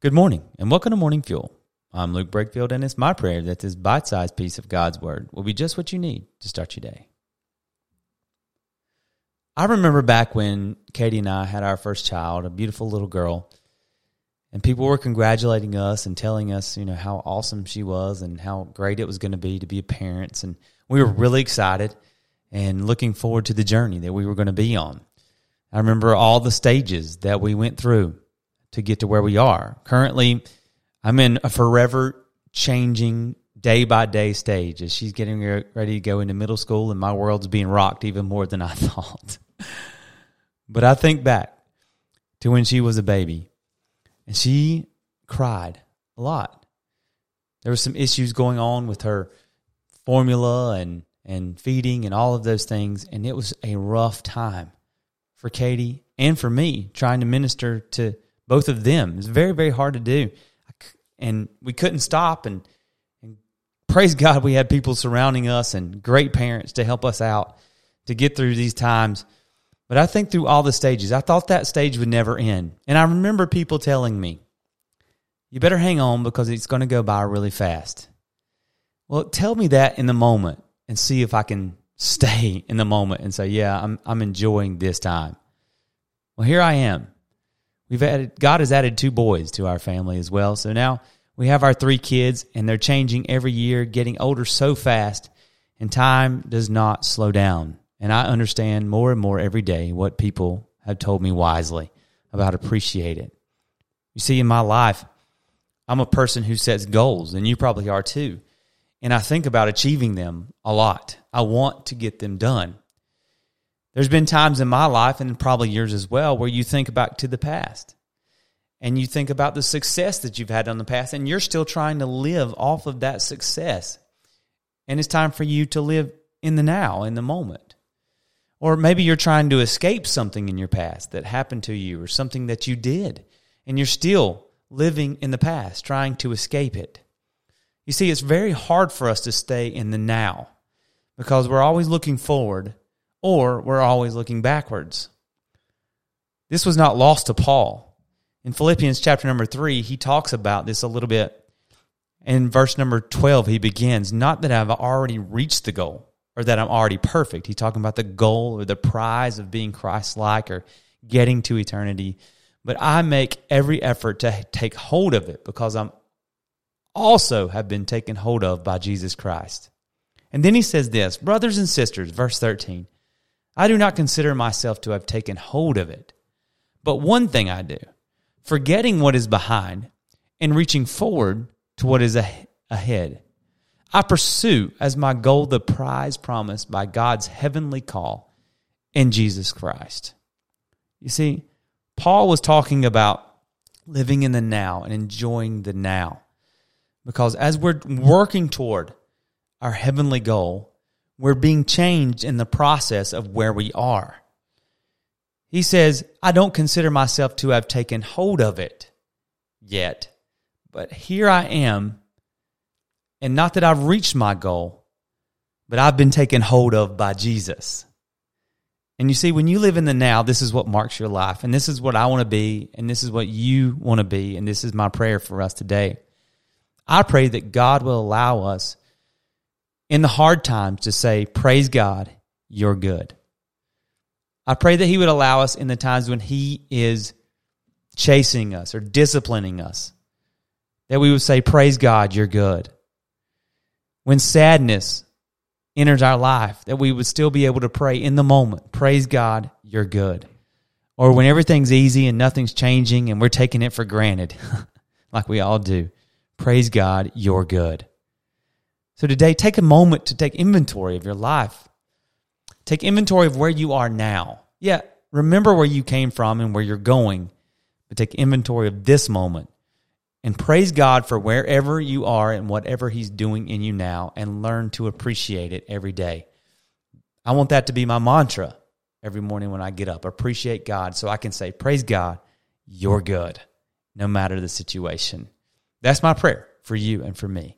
Good morning and welcome to Morning Fuel. I'm Luke Breakfield, and it's my prayer that this bite sized piece of God's Word will be just what you need to start your day. I remember back when Katie and I had our first child, a beautiful little girl, and people were congratulating us and telling us, you know, how awesome she was and how great it was going to be to be parents. And we were really excited and looking forward to the journey that we were going to be on. I remember all the stages that we went through to get to where we are. Currently, I'm in a forever changing day by day stage as she's getting ready to go into middle school and my world's being rocked even more than I thought. but I think back to when she was a baby and she cried a lot. There were some issues going on with her formula and and feeding and all of those things and it was a rough time for Katie and for me trying to minister to both of them. It's very, very hard to do. And we couldn't stop. And, and praise God, we had people surrounding us and great parents to help us out to get through these times. But I think through all the stages, I thought that stage would never end. And I remember people telling me, you better hang on because it's going to go by really fast. Well, tell me that in the moment and see if I can stay in the moment and say, yeah, I'm, I'm enjoying this time. Well, here I am. We've added, God has added two boys to our family as well. So now we have our three kids and they're changing every year, getting older so fast, and time does not slow down. And I understand more and more every day what people have told me wisely about appreciate it. You see, in my life, I'm a person who sets goals, and you probably are too. And I think about achieving them a lot. I want to get them done. There's been times in my life and probably yours as well where you think back to the past and you think about the success that you've had on the past and you're still trying to live off of that success. And it's time for you to live in the now, in the moment. Or maybe you're trying to escape something in your past that happened to you or something that you did and you're still living in the past, trying to escape it. You see, it's very hard for us to stay in the now because we're always looking forward or we're always looking backwards. This was not lost to Paul. In Philippians chapter number 3, he talks about this a little bit. In verse number 12, he begins, Not that I've already reached the goal or that I'm already perfect. He's talking about the goal or the prize of being Christ like or getting to eternity. But I make every effort to take hold of it because I'm also have been taken hold of by Jesus Christ. And then he says this, brothers and sisters, verse 13. I do not consider myself to have taken hold of it. But one thing I do, forgetting what is behind and reaching forward to what is ahead. I pursue as my goal the prize promised by God's heavenly call in Jesus Christ. You see, Paul was talking about living in the now and enjoying the now. Because as we're working toward our heavenly goal, we're being changed in the process of where we are. He says, I don't consider myself to have taken hold of it yet, but here I am. And not that I've reached my goal, but I've been taken hold of by Jesus. And you see, when you live in the now, this is what marks your life. And this is what I want to be. And this is what you want to be. And this is my prayer for us today. I pray that God will allow us in the hard times to say, Praise God, you're good. I pray that He would allow us in the times when He is chasing us or disciplining us, that we would say, Praise God, you're good. When sadness enters our life, that we would still be able to pray in the moment, Praise God, you're good. Or when everything's easy and nothing's changing and we're taking it for granted, like we all do, Praise God, you're good. So today, take a moment to take inventory of your life. Take inventory of where you are now. Yeah, remember where you came from and where you're going, but take inventory of this moment and praise God for wherever you are and whatever He's doing in you now and learn to appreciate it every day. I want that to be my mantra every morning when I get up. Appreciate God so I can say, Praise God, you're good, no matter the situation. That's my prayer for you and for me.